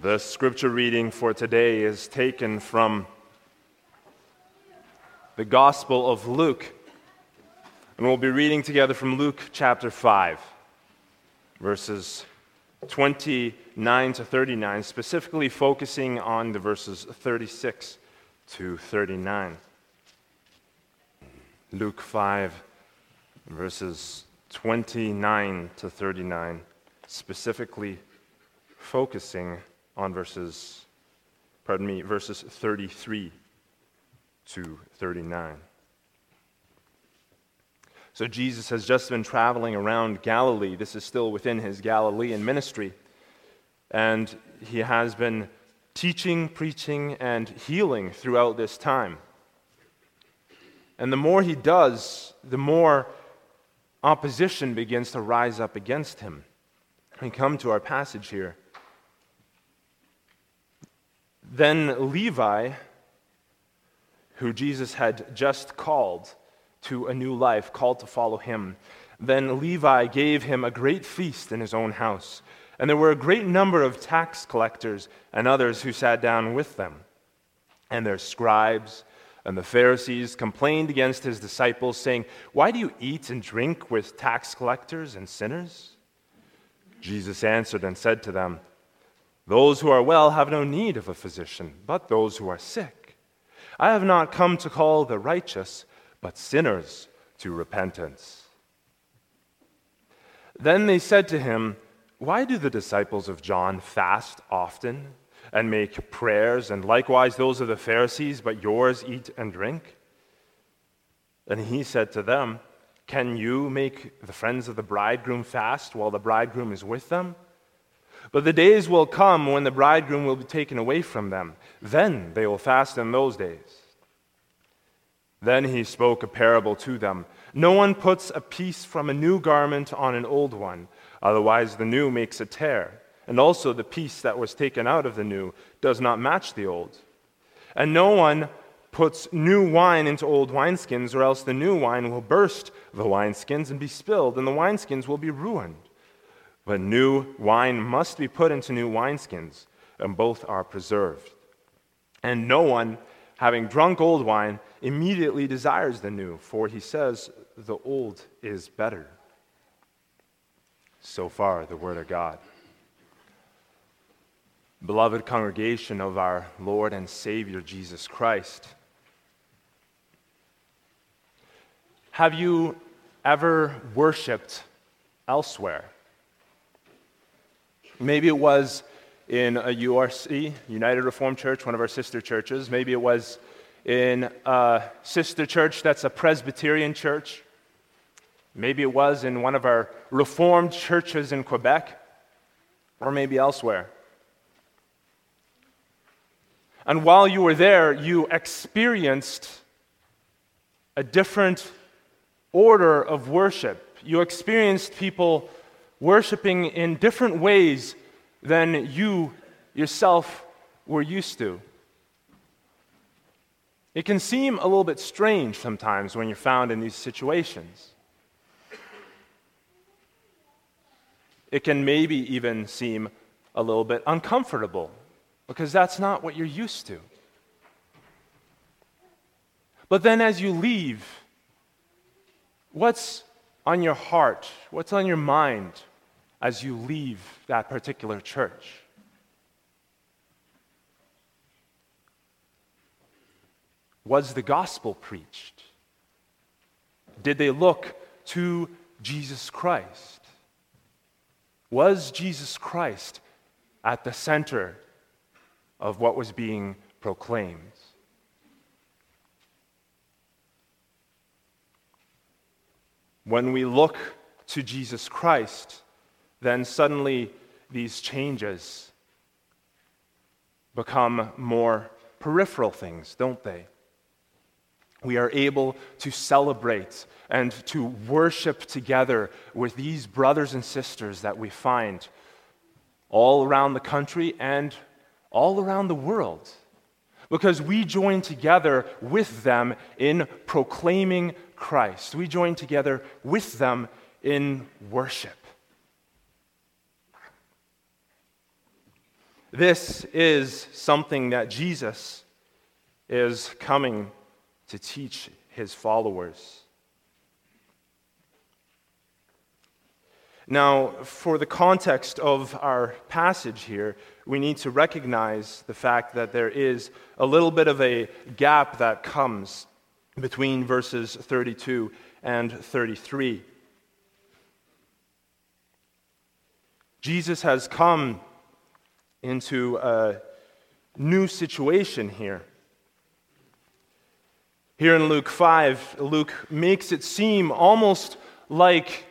The scripture reading for today is taken from the Gospel of Luke. And we'll be reading together from Luke chapter 5, verses 29 to 39, specifically focusing on the verses 36 to 39. Luke 5, verses 29 to 39, specifically focusing on verses, pardon me, verses 33 to 39. So Jesus has just been traveling around Galilee. This is still within his Galilean ministry. And he has been teaching, preaching, and healing throughout this time. And the more he does, the more opposition begins to rise up against him. We come to our passage here. Then Levi, who Jesus had just called to a new life, called to follow him, then Levi gave him a great feast in his own house. And there were a great number of tax collectors and others who sat down with them. And their scribes and the Pharisees complained against his disciples, saying, Why do you eat and drink with tax collectors and sinners? Jesus answered and said to them, those who are well have no need of a physician, but those who are sick. I have not come to call the righteous, but sinners to repentance. Then they said to him, Why do the disciples of John fast often and make prayers, and likewise those of the Pharisees, but yours eat and drink? And he said to them, Can you make the friends of the bridegroom fast while the bridegroom is with them? But the days will come when the bridegroom will be taken away from them. Then they will fast in those days. Then he spoke a parable to them. No one puts a piece from a new garment on an old one, otherwise, the new makes a tear. And also, the piece that was taken out of the new does not match the old. And no one puts new wine into old wineskins, or else the new wine will burst the wineskins and be spilled, and the wineskins will be ruined. But new wine must be put into new wineskins, and both are preserved. And no one, having drunk old wine, immediately desires the new, for he says, The old is better. So far, the Word of God. Beloved congregation of our Lord and Savior Jesus Christ, have you ever worshiped elsewhere? Maybe it was in a URC, United Reformed Church, one of our sister churches. Maybe it was in a sister church that's a Presbyterian church. Maybe it was in one of our Reformed churches in Quebec, or maybe elsewhere. And while you were there, you experienced a different order of worship. You experienced people worshiping in different ways than you yourself were used to. It can seem a little bit strange sometimes when you're found in these situations. It can maybe even seem a little bit uncomfortable because that's not what you're used to. But then as you leave, what's on your heart? What's on your mind? As you leave that particular church. Was the gospel preached? Did they look to Jesus Christ? Was Jesus Christ at the center of what was being proclaimed? When we look to Jesus Christ, then suddenly these changes become more peripheral things, don't they? We are able to celebrate and to worship together with these brothers and sisters that we find all around the country and all around the world. Because we join together with them in proclaiming Christ. We join together with them in worship. This is something that Jesus is coming to teach his followers. Now, for the context of our passage here, we need to recognize the fact that there is a little bit of a gap that comes between verses 32 and 33. Jesus has come into a new situation here. Here in Luke 5, Luke makes it seem almost like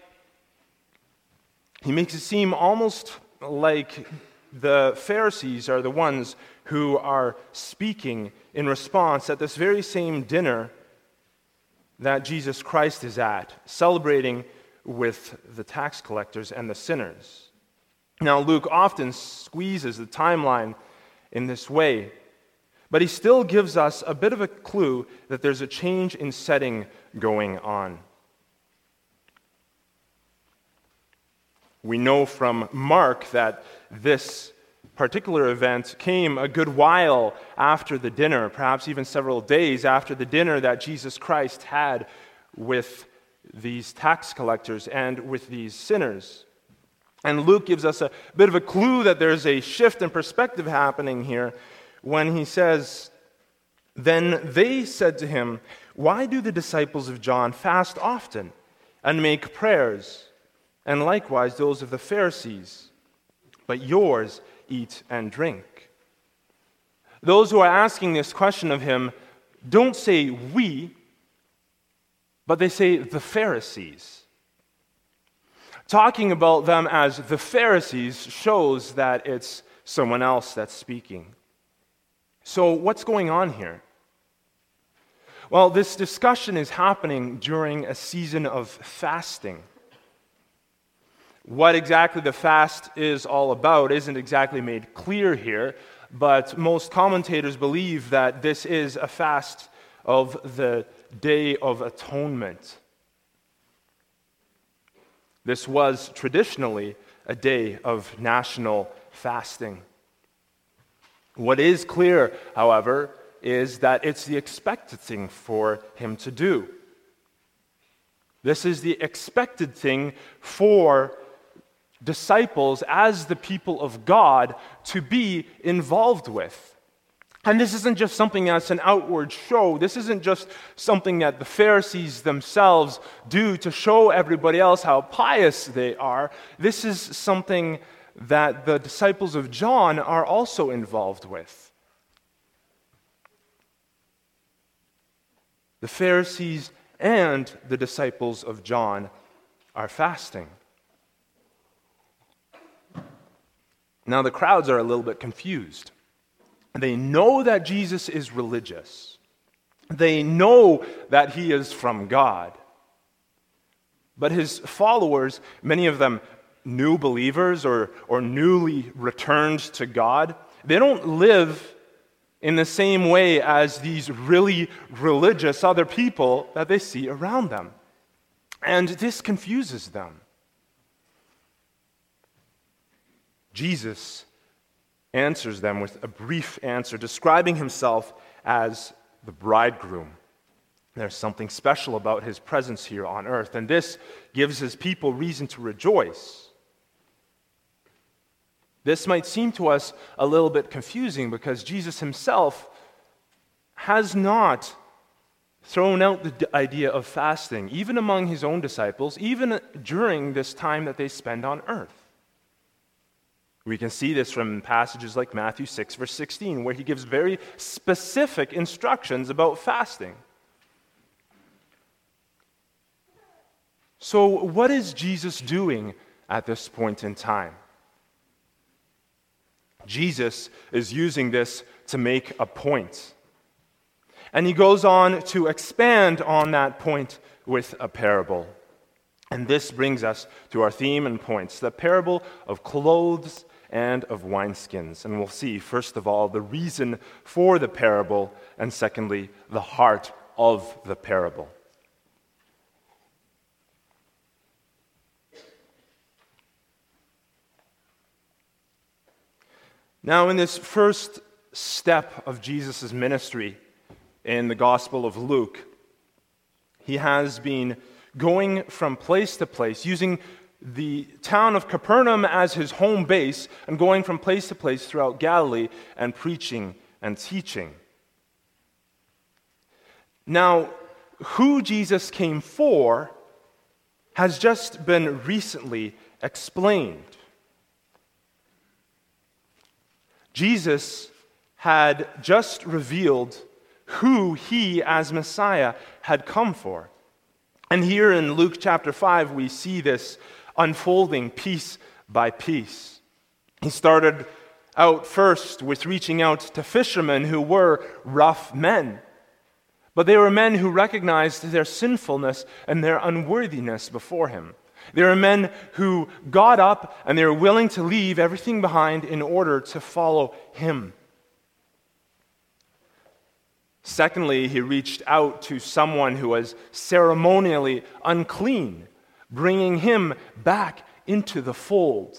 he makes it seem almost like the Pharisees are the ones who are speaking in response at this very same dinner that Jesus Christ is at, celebrating with the tax collectors and the sinners. Now, Luke often squeezes the timeline in this way, but he still gives us a bit of a clue that there's a change in setting going on. We know from Mark that this particular event came a good while after the dinner, perhaps even several days after the dinner that Jesus Christ had with these tax collectors and with these sinners. And Luke gives us a bit of a clue that there's a shift in perspective happening here when he says, Then they said to him, Why do the disciples of John fast often and make prayers? and likewise those of the Pharisees, but yours eat and drink. Those who are asking this question of him don't say we, but they say the Pharisees. Talking about them as the Pharisees shows that it's someone else that's speaking. So, what's going on here? Well, this discussion is happening during a season of fasting. What exactly the fast is all about isn't exactly made clear here, but most commentators believe that this is a fast of the Day of Atonement. This was traditionally a day of national fasting. What is clear, however, is that it's the expected thing for him to do. This is the expected thing for disciples as the people of God to be involved with. And this isn't just something that's an outward show. This isn't just something that the Pharisees themselves do to show everybody else how pious they are. This is something that the disciples of John are also involved with. The Pharisees and the disciples of John are fasting. Now, the crowds are a little bit confused. They know that Jesus is religious, they know that he is from God. But his followers, many of them new believers or, or newly returned to God, they don't live in the same way as these really religious other people that they see around them. And this confuses them. Jesus answers them with a brief answer, describing himself as the bridegroom. There's something special about his presence here on earth, and this gives his people reason to rejoice. This might seem to us a little bit confusing because Jesus himself has not thrown out the idea of fasting, even among his own disciples, even during this time that they spend on earth. We can see this from passages like Matthew 6, verse 16, where he gives very specific instructions about fasting. So, what is Jesus doing at this point in time? Jesus is using this to make a point. And he goes on to expand on that point with a parable. And this brings us to our theme and points the parable of clothes and of wineskins. And we'll see, first of all, the reason for the parable, and secondly, the heart of the parable. Now, in this first step of Jesus' ministry in the Gospel of Luke, he has been going from place to place, using the town of Capernaum as his home base, and going from place to place throughout Galilee and preaching and teaching. Now, who Jesus came for has just been recently explained. Jesus had just revealed who he, as Messiah, had come for. And here in Luke chapter 5, we see this unfolding piece by piece. He started out first with reaching out to fishermen who were rough men. But they were men who recognized their sinfulness and their unworthiness before him. They were men who got up and they were willing to leave everything behind in order to follow him. Secondly, he reached out to someone who was ceremonially unclean, bringing him back into the fold.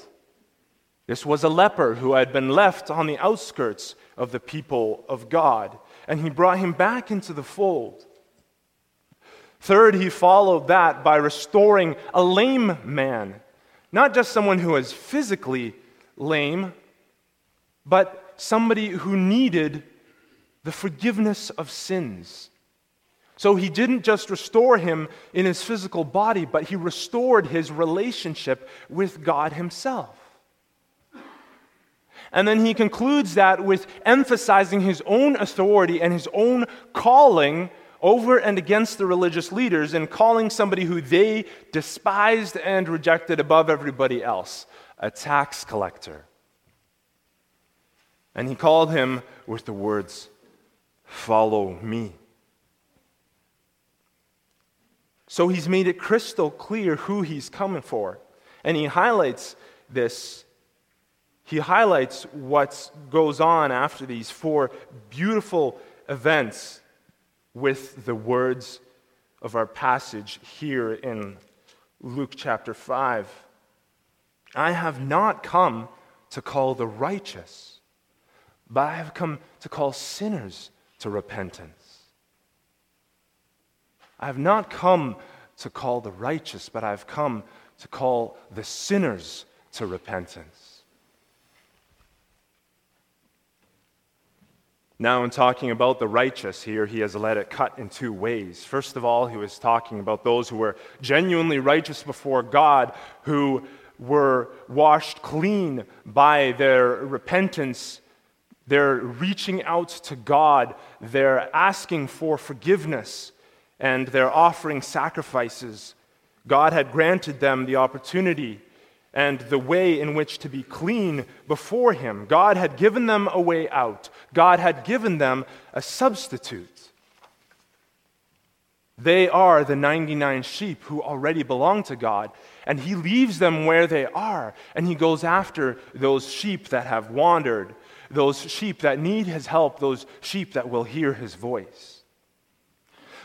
This was a leper who had been left on the outskirts of the people of God, and he brought him back into the fold. Third, he followed that by restoring a lame man, not just someone who was physically lame, but somebody who needed the forgiveness of sins. So he didn't just restore him in his physical body, but he restored his relationship with God himself. And then he concludes that with emphasizing his own authority and his own calling over and against the religious leaders and calling somebody who they despised and rejected above everybody else a tax collector. And he called him with the words Follow me. So he's made it crystal clear who he's coming for. And he highlights this. He highlights what goes on after these four beautiful events with the words of our passage here in Luke chapter 5. I have not come to call the righteous, but I have come to call sinners to repentance. I have not come to call the righteous, but I've come to call the sinners to repentance. Now, in talking about the righteous here, he has let it cut in two ways. First of all, he was talking about those who were genuinely righteous before God, who were washed clean by their repentance they're reaching out to God, they're asking for forgiveness, and they're offering sacrifices. God had granted them the opportunity and the way in which to be clean before Him. God had given them a way out, God had given them a substitute. They are the 99 sheep who already belong to God, and He leaves them where they are, and He goes after those sheep that have wandered those sheep that need his help, those sheep that will hear his voice.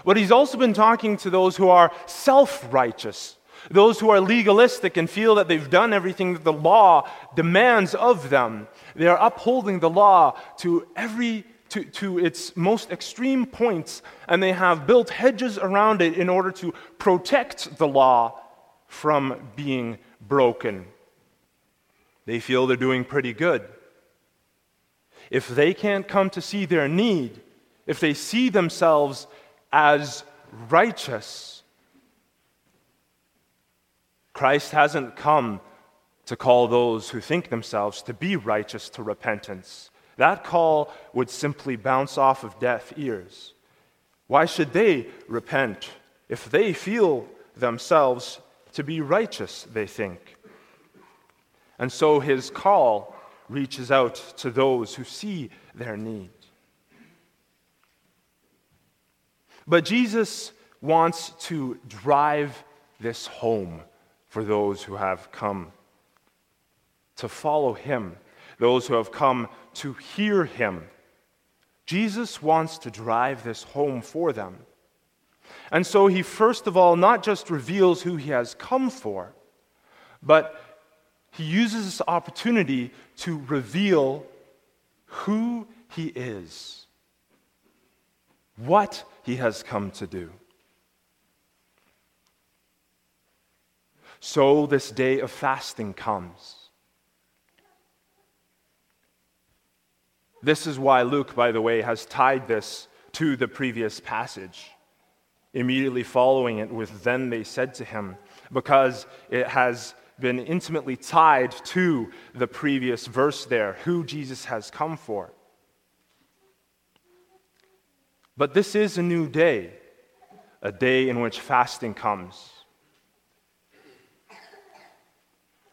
But he's also been talking to those who are self righteous, those who are legalistic and feel that they've done everything that the law demands of them. They are upholding the law to every to, to its most extreme points, and they have built hedges around it in order to protect the law from being broken. They feel they're doing pretty good if they can't come to see their need, if they see themselves as righteous, Christ hasn't come to call those who think themselves to be righteous to repentance. That call would simply bounce off of deaf ears. Why should they repent if they feel themselves to be righteous, they think? And so his call reaches out to those who see their need. But Jesus wants to drive this home for those who have come to follow him, those who have come to hear him. Jesus wants to drive this home for them. And so he, first of all, not just reveals who he has come for, but he uses this opportunity to reveal who he is, what he has come to do. So this day of fasting comes. This is why Luke, by the way, has tied this to the previous passage, immediately following it with, Then they said to him, because it has been intimately tied to the previous verse there, who Jesus has come for. But this is a new day, a day in which fasting comes.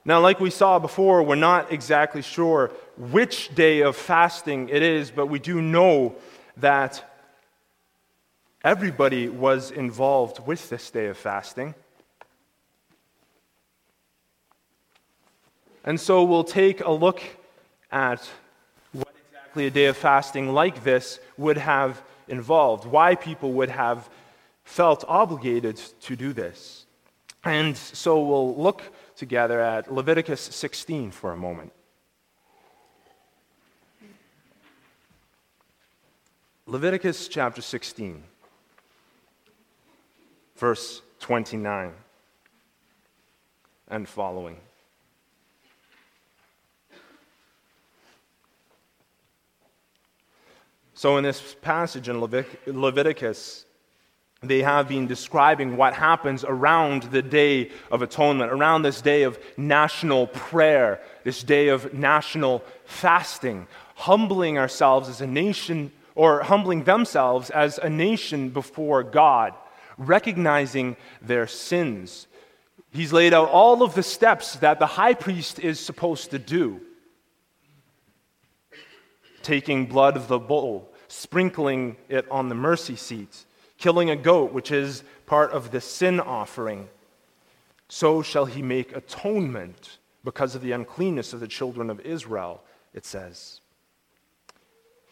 Now, like we saw before, we're not exactly sure which day of fasting it is, but we do know that everybody was involved with this day of fasting. And so we'll take a look at what exactly a day of fasting like this would have involved, why people would have felt obligated to do this. And so we'll look together at Leviticus 16 for a moment. Leviticus chapter 16, verse 29 and following. So, in this passage in Leviticus, they have been describing what happens around the Day of Atonement, around this day of national prayer, this day of national fasting, humbling ourselves as a nation, or humbling themselves as a nation before God, recognizing their sins. He's laid out all of the steps that the high priest is supposed to do taking blood of the bull sprinkling it on the mercy seat, killing a goat, which is part of the sin offering. So shall he make atonement because of the uncleanness of the children of Israel, it says.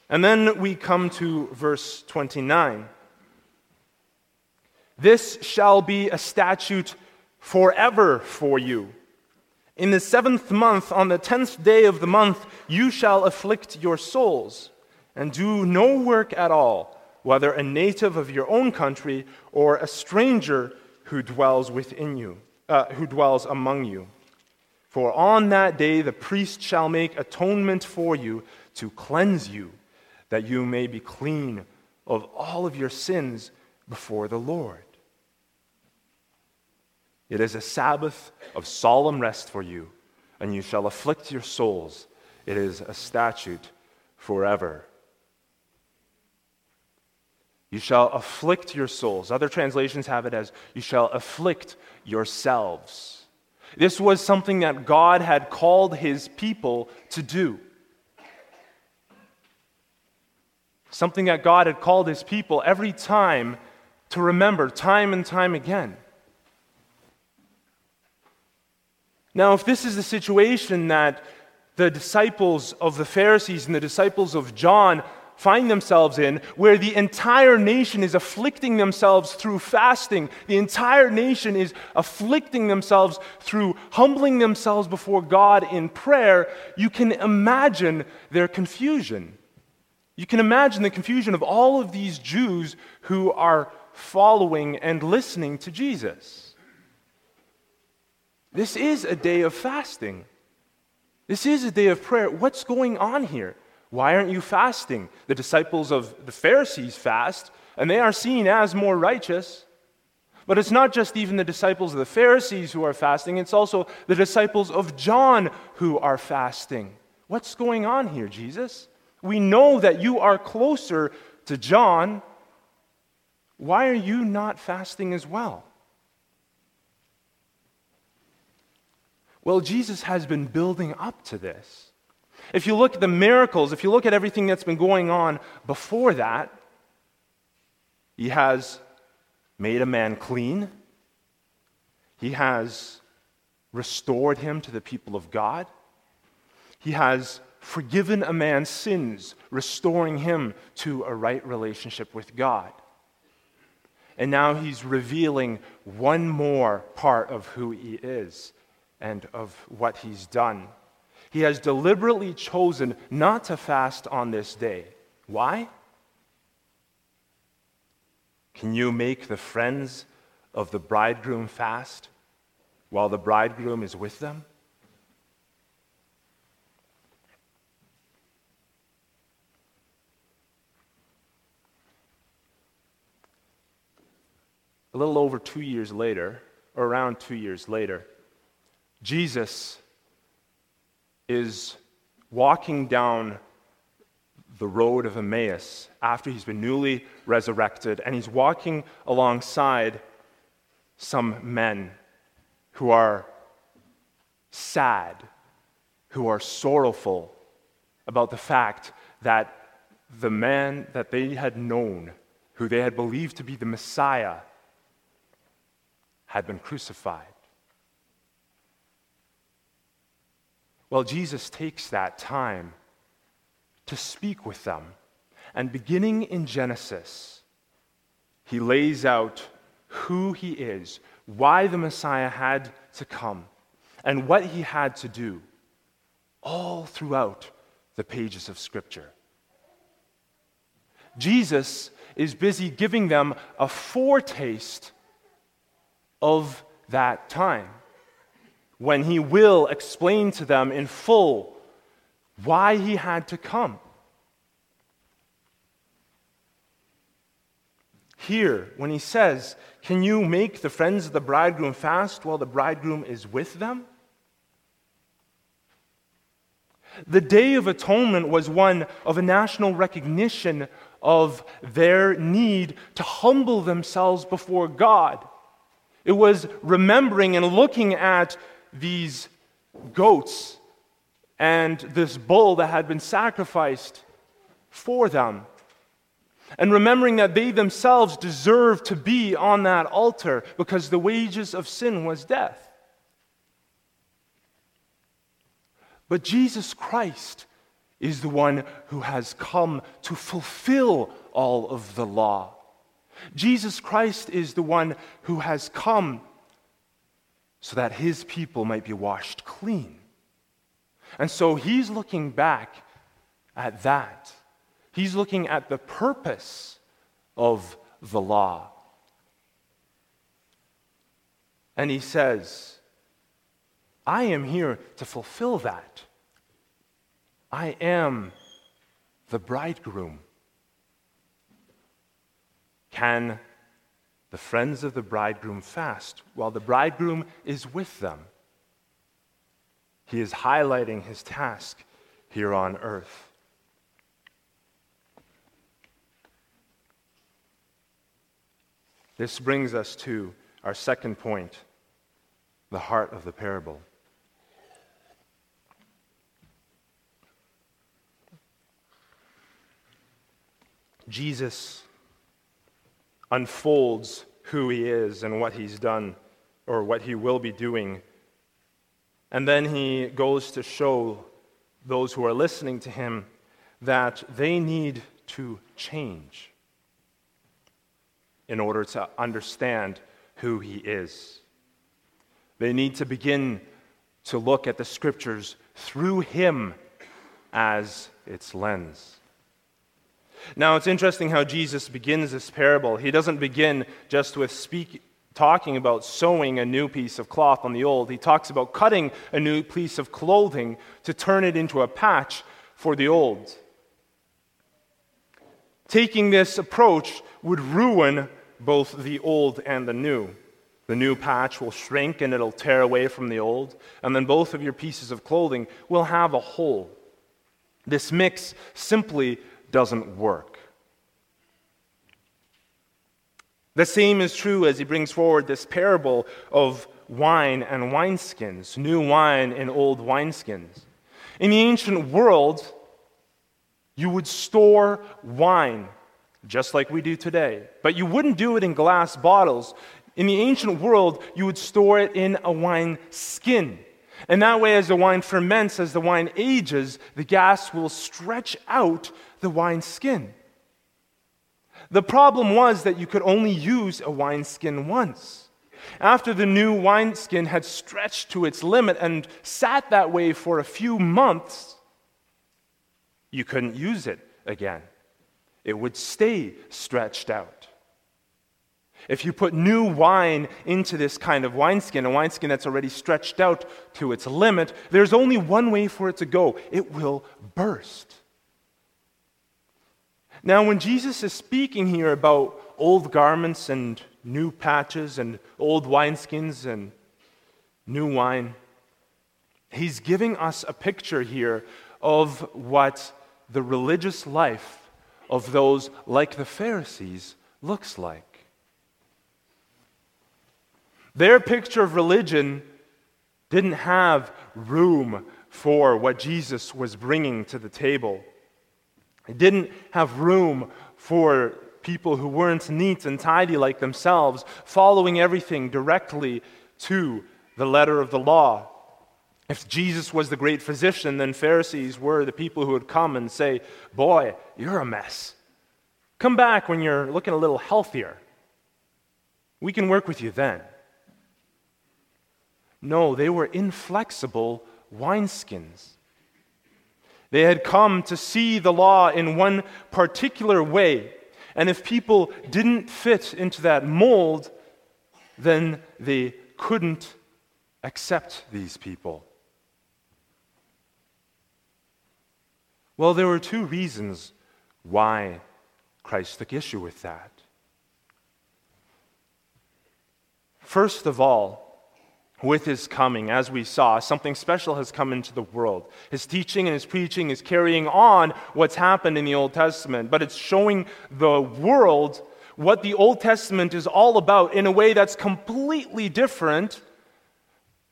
And then we come to verse 29. This shall be a statute forever for you. In the seventh month, on the tenth day of the month, you shall afflict your souls and do no work at all, whether a native of your own country or a stranger who dwells within you, uh, who dwells among you. For on that day the priest shall make atonement for you to cleanse you, that you may be clean of all of your sins before the Lord. It is a Sabbath of solemn rest for you, and you shall afflict your souls. It is a statute forever. You shall afflict your souls. Other translations have it as, you shall afflict yourselves. This was something that God had called his people to do. Something that God had called his people every time to remember, time and time again. Now, if this is the situation that the disciples of the Pharisees and the disciples of John find themselves in, where the entire nation is afflicting themselves through fasting. The entire nation is afflicting themselves through humbling themselves before God in prayer. You can imagine their confusion. You can imagine the confusion of all of these Jews who are following and listening to Jesus. This is a day of fasting. This is a day of prayer. What's going on here? Why aren't you fasting? The disciples of the Pharisees fast, and they are seen as more righteous. But it's not just even the disciples of the Pharisees who are fasting, it's also the disciples of John who are fasting. What's going on here, Jesus? We know that you are closer to John. Why are you not fasting as well? Well, Jesus has been building up to this. If you look at the miracles, if you look at everything that's been going on before that, he has made a man clean. He has restored him to the people of God. He has forgiven a man's sins, restoring him to a right relationship with God. And now he's revealing one more part of who he is and of what he's done. He has deliberately chosen not to fast on this day. Why? Can you make the friends of the bridegroom fast while the bridegroom is with them? A little over two years later, or around two years later, Jesus is walking down the road of Emmaus after he's been newly resurrected, and he's walking alongside some men who are sad, who are sorrowful about the fact that the man that they had known, who they had believed to be the Messiah, had been crucified. Well, Jesus takes that time to speak with them. And beginning in Genesis, he lays out who he is, why the Messiah had to come, and what he had to do, all throughout the pages of Scripture. Jesus is busy giving them a foretaste of that time when he will explain to them in full why he had to come. Here, when he says, Can you make the friends of the bridegroom fast while the bridegroom is with them? The Day of Atonement was one of a national recognition of their need to humble themselves before God. It was remembering and looking at these goats and this bull that had been sacrificed for them. And remembering that they themselves deserved to be on that altar because the wages of sin was death. But Jesus Christ is the one who has come to fulfill all of the law. Jesus Christ is the one who has come so that his people might be washed clean. And so he's looking back at that. He's looking at the purpose of the law. And he says, I am here to fulfill that. I am the bridegroom. Can the friends of the bridegroom fast while the bridegroom is with them? He is highlighting his task here on earth. This brings us to our second point the heart of the parable. Jesus unfolds who he is and what he's done or what he will be doing. And then he goes to show those who are listening to him that they need to change in order to understand who he is. They need to begin to look at the scriptures through him as its lens. Now, it's interesting how Jesus begins this parable. He doesn't begin just with speak, talking about sewing a new piece of cloth on the old. He talks about cutting a new piece of clothing to turn it into a patch for the old. Taking this approach would ruin both the old and the new. The new patch will shrink and it'll tear away from the old, and then both of your pieces of clothing will have a hole. This mix simply doesn't work. The same is true as he brings forward this parable of wine and wineskins, new wine in old wineskins. In the ancient world, you would store wine just like we do today, but you wouldn't do it in glass bottles. In the ancient world, you would store it in a wine skin. And that way, as the wine ferments, as the wine ages, the gas will stretch out the wine skin. The problem was that you could only use a wine skin once. After the new wineskin had stretched to its limit and sat that way for a few months, you couldn't use it again. It would stay stretched out. If you put new wine into this kind of wineskin, a wineskin that's already stretched out to its limit, there's only one way for it to go it will burst. Now, when Jesus is speaking here about old garments and new patches and old wineskins and new wine, he's giving us a picture here of what the religious life of those like the Pharisees looks like. Their picture of religion didn't have room for what Jesus was bringing to the table. It didn't have room for people who weren't neat and tidy like themselves, following everything directly to the letter of the law. If Jesus was the great physician, then Pharisees were the people who would come and say, Boy, you're a mess. Come back when you're looking a little healthier. We can work with you then. No, they were inflexible wineskins. They had come to see the law in one particular way. And if people didn't fit into that mold, then they couldn't accept these people. Well, there were two reasons why Christ took issue with that. First of all, with his coming, as we saw, something special has come into the world. His teaching and his preaching is carrying on what's happened in the Old Testament, but it's showing the world what the Old Testament is all about in a way that's completely different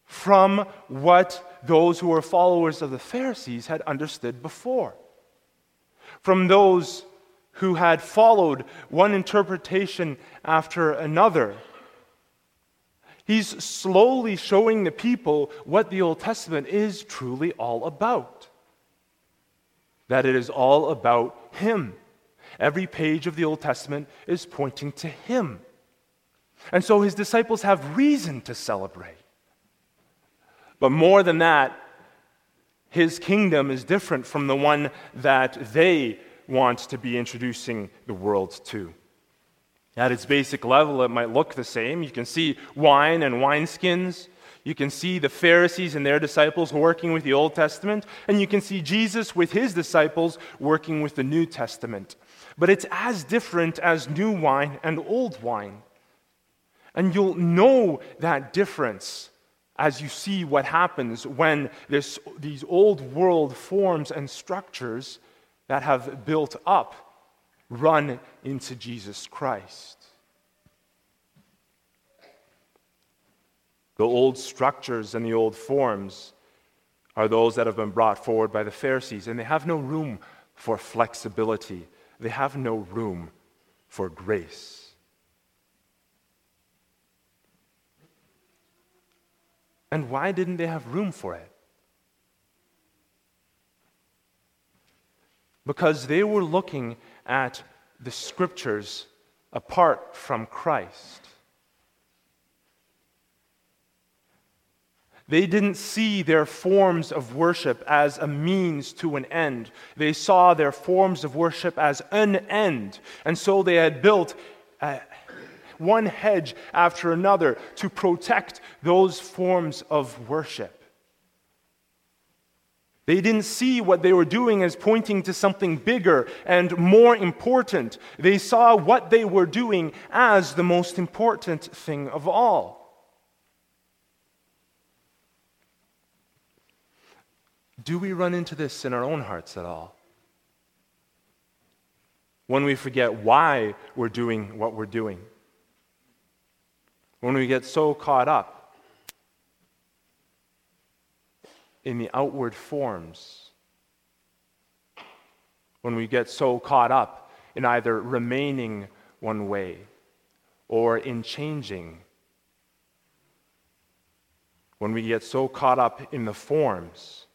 from what those who were followers of the Pharisees had understood before. From those who had followed one interpretation after another He's slowly showing the people what the Old Testament is truly all about. That it is all about Him. Every page of the Old Testament is pointing to Him. And so his disciples have reason to celebrate. But more than that, his kingdom is different from the one that they want to be introducing the world to. At its basic level, it might look the same. You can see wine and wineskins. You can see the Pharisees and their disciples working with the Old Testament. And you can see Jesus with his disciples working with the New Testament. But it's as different as new wine and old wine. And you'll know that difference as you see what happens when this, these old world forms and structures that have built up run into Jesus Christ. The old structures and the old forms are those that have been brought forward by the Pharisees, and they have no room for flexibility, they have no room for grace. And why didn't they have room for it? Because they were looking at the scriptures apart from Christ. They didn't see their forms of worship as a means to an end. They saw their forms of worship as an end. And so they had built uh, one hedge after another to protect those forms of worship. They didn't see what they were doing as pointing to something bigger and more important. They saw what they were doing as the most important thing of all. Do we run into this in our own hearts at all? When we forget why we're doing what we're doing. When we get so caught up in the outward forms. When we get so caught up in either remaining one way or in changing. When we get so caught up in the forms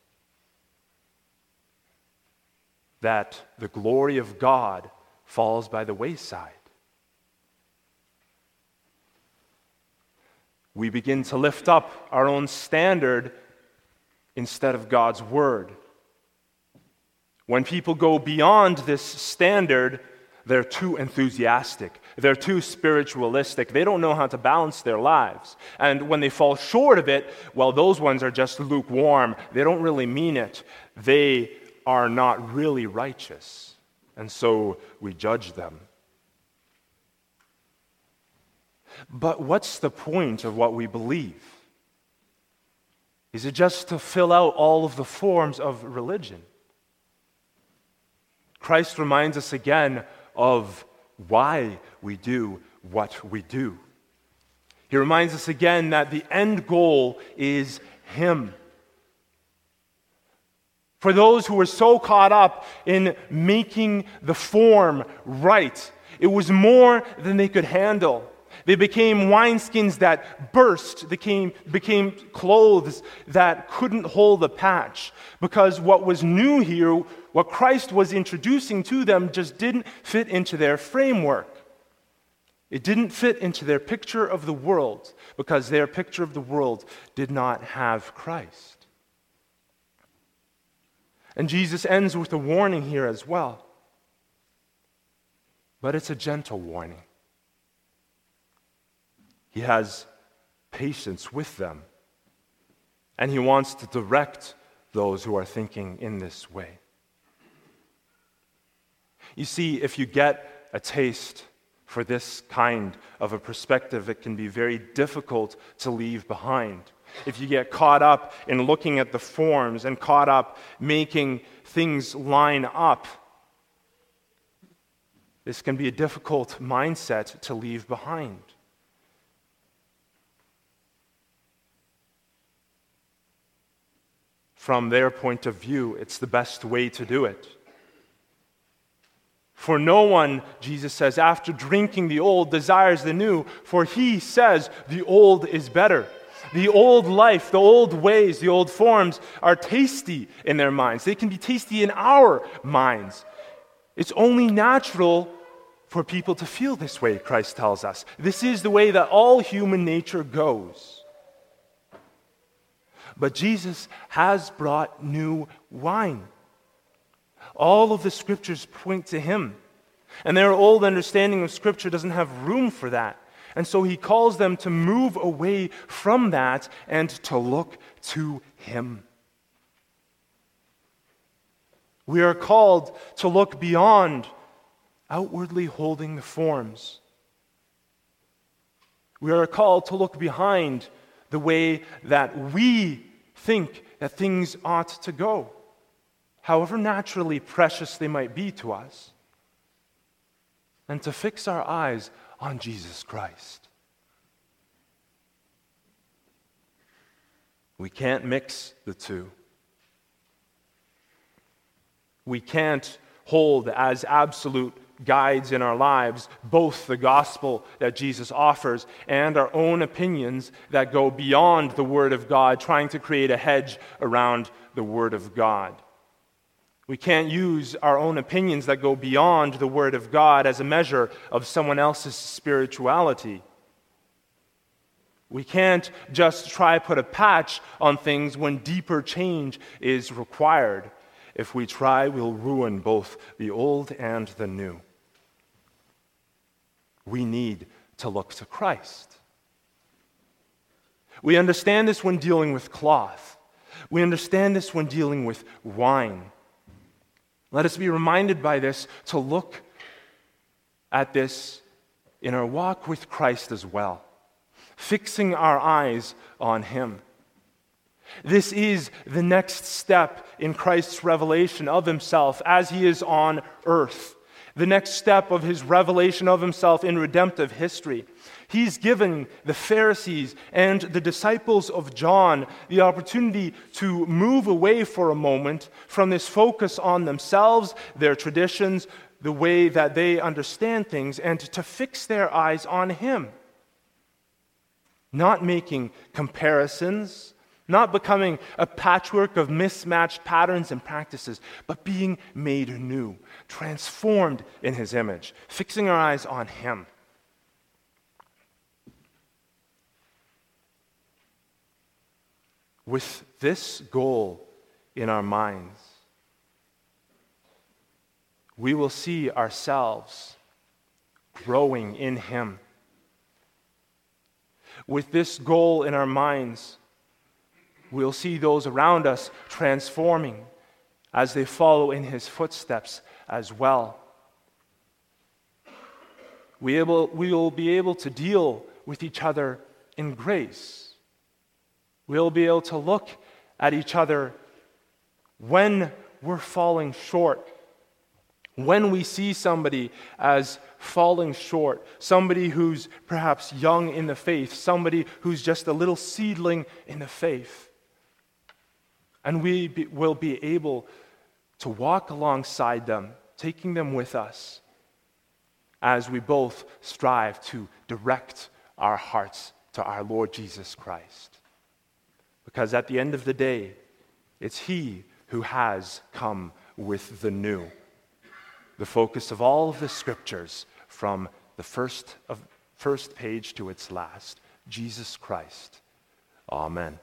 that the glory of God falls by the wayside. We begin to lift up our own standard instead of God's word. When people go beyond this standard, they're too enthusiastic. They're too spiritualistic. They don't know how to balance their lives. And when they fall short of it, well, those ones are just lukewarm. They don't really mean it. They are not really righteous. And so we judge them. But what's the point of what we believe? Is it just to fill out all of the forms of religion? Christ reminds us again of why we do what we do. He reminds us again that the end goal is Him. For those who were so caught up in making the form right, it was more than they could handle. They became wineskins that burst, became, became clothes that couldn't hold a patch. Because what was new here, what Christ was introducing to them, just didn't fit into their framework. It didn't fit into their picture of the world because their picture of the world did not have Christ. And Jesus ends with a warning here as well. But it's a gentle warning. He has patience with them. And he wants to direct those who are thinking in this way. You see, if you get a taste for this kind of a perspective, it can be very difficult to leave behind. If you get caught up in looking at the forms and caught up making things line up, this can be a difficult mindset to leave behind. From their point of view, it's the best way to do it. For no one, Jesus says, after drinking the old, desires the new, for he says the old is better. The old life, the old ways, the old forms are tasty in their minds. They can be tasty in our minds. It's only natural for people to feel this way, Christ tells us. This is the way that all human nature goes. But Jesus has brought new wine. All of the scriptures point to him. And their old understanding of scripture doesn't have room for that. And so he calls them to move away from that and to look to him. We are called to look beyond outwardly holding the forms. We are called to look behind the way that we think that things ought to go, however naturally precious they might be to us, and to fix our eyes on Jesus Christ. We can't mix the two. We can't hold as absolute guides in our lives, both the gospel that Jesus offers and our own opinions that go beyond the Word of God, trying to create a hedge around the Word of God. We can't use our own opinions that go beyond the Word of God as a measure of someone else's spirituality. We can't just try to put a patch on things when deeper change is required. If we try, we'll ruin both the old and the new we need to look to Christ. We understand this when dealing with cloth. We understand this when dealing with wine. Let us be reminded by this to look at this in our walk with Christ as well, fixing our eyes on Him. This is the next step in Christ's revelation of Himself as He is on earth the next step of his revelation of himself in redemptive history. He's given the Pharisees and the disciples of John the opportunity to move away for a moment from this focus on themselves, their traditions, the way that they understand things, and to fix their eyes on Him. Not making comparisons, not becoming a patchwork of mismatched patterns and practices, but being made new, transformed in His image, fixing our eyes on Him. with this goal in our minds, we will see ourselves growing in Him. With this goal in our minds, we'll see those around us transforming as they follow in His footsteps as well. We, able, we will be able to deal with each other in grace. We'll be able to look at each other when we're falling short. When we see somebody as falling short, somebody who's perhaps young in the faith, somebody who's just a little seedling in the faith. And we be, will be able to walk alongside them, taking them with us as we both strive to direct our hearts to our Lord Jesus Christ. Because at the end of the day, it's He who has come with the new. The focus of all of the scriptures from the first, of, first page to its last Jesus Christ. Amen.